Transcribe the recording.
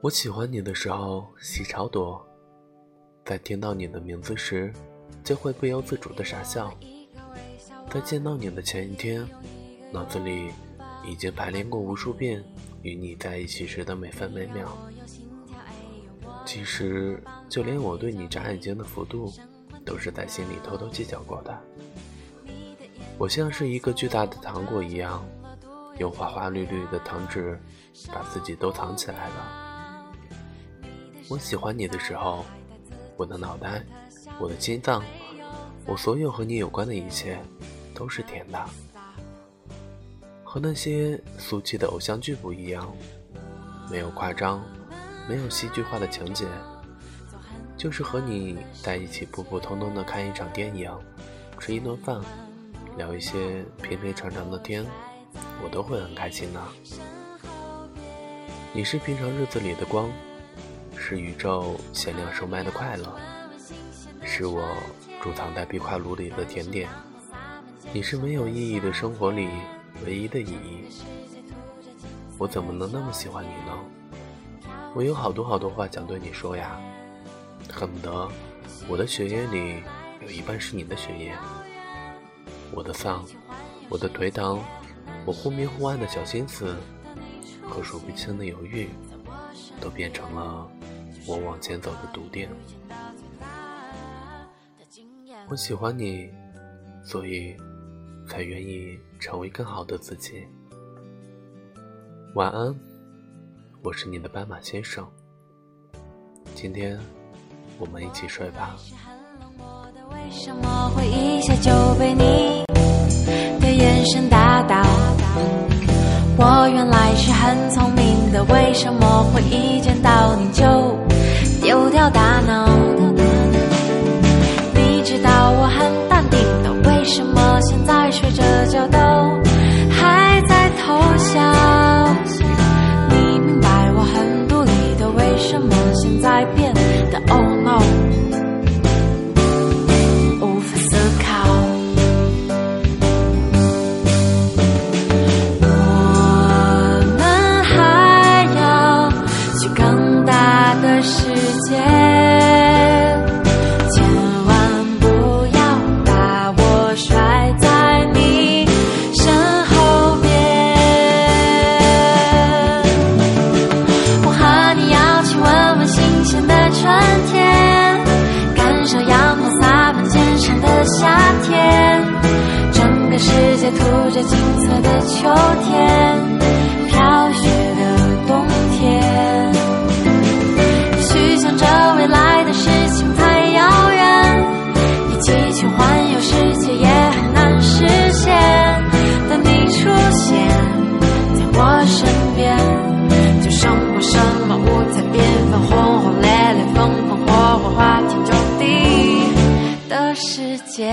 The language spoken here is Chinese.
我喜欢你的时候戏超多，在听到你的名字时，就会不由自主的傻笑。在见到你的前一天，脑子里已经排练过无数遍与你在一起时的每分每秒。其实，就连我对你眨眼睛的幅度，都是在心里偷偷计较过的。我像是一个巨大的糖果一样，用花花绿绿的糖纸把自己都藏起来了。我喜欢你的时候，我的脑袋，我的心脏，我所有和你有关的一切，都是甜的。和那些俗气的偶像剧不一样，没有夸张，没有戏剧化的情节，就是和你在一起普普通通的看一场电影，吃一顿饭，聊一些平平常常的天，我都会很开心呢。你是平常日子里的光。是宇宙限量售卖的快乐，是我贮藏在壁画炉里的甜点。你是没有意义的生活里唯一的意义。我怎么能那么喜欢你呢？我有好多好多话想对你说呀，恨不得我的血液里有一半是你的血液。我的丧，我的颓唐，我忽明忽暗的小心思和数不清的犹豫，都变成了。我往前走的笃定。我喜欢你，所以才愿意成为更好的自己。晚安，我是你的斑马先生。今天我们一起睡吧。为什么会一下就被你的眼神打倒？我原来是很聪明的，为什么会一见到你就？丢掉大脑，你知道我很淡定的，为什么现在睡着觉都还在偷笑？你明白我很独立的，为什么现在变得 oh no？涂着金色的秋天，飘雪的冬天。也许想着未来的事情太遥远，一起去环游世界也很难实现。但你出现在我身边，就胜过什么五彩缤纷、轰轰烈烈、风风火火、花天酒地的世界。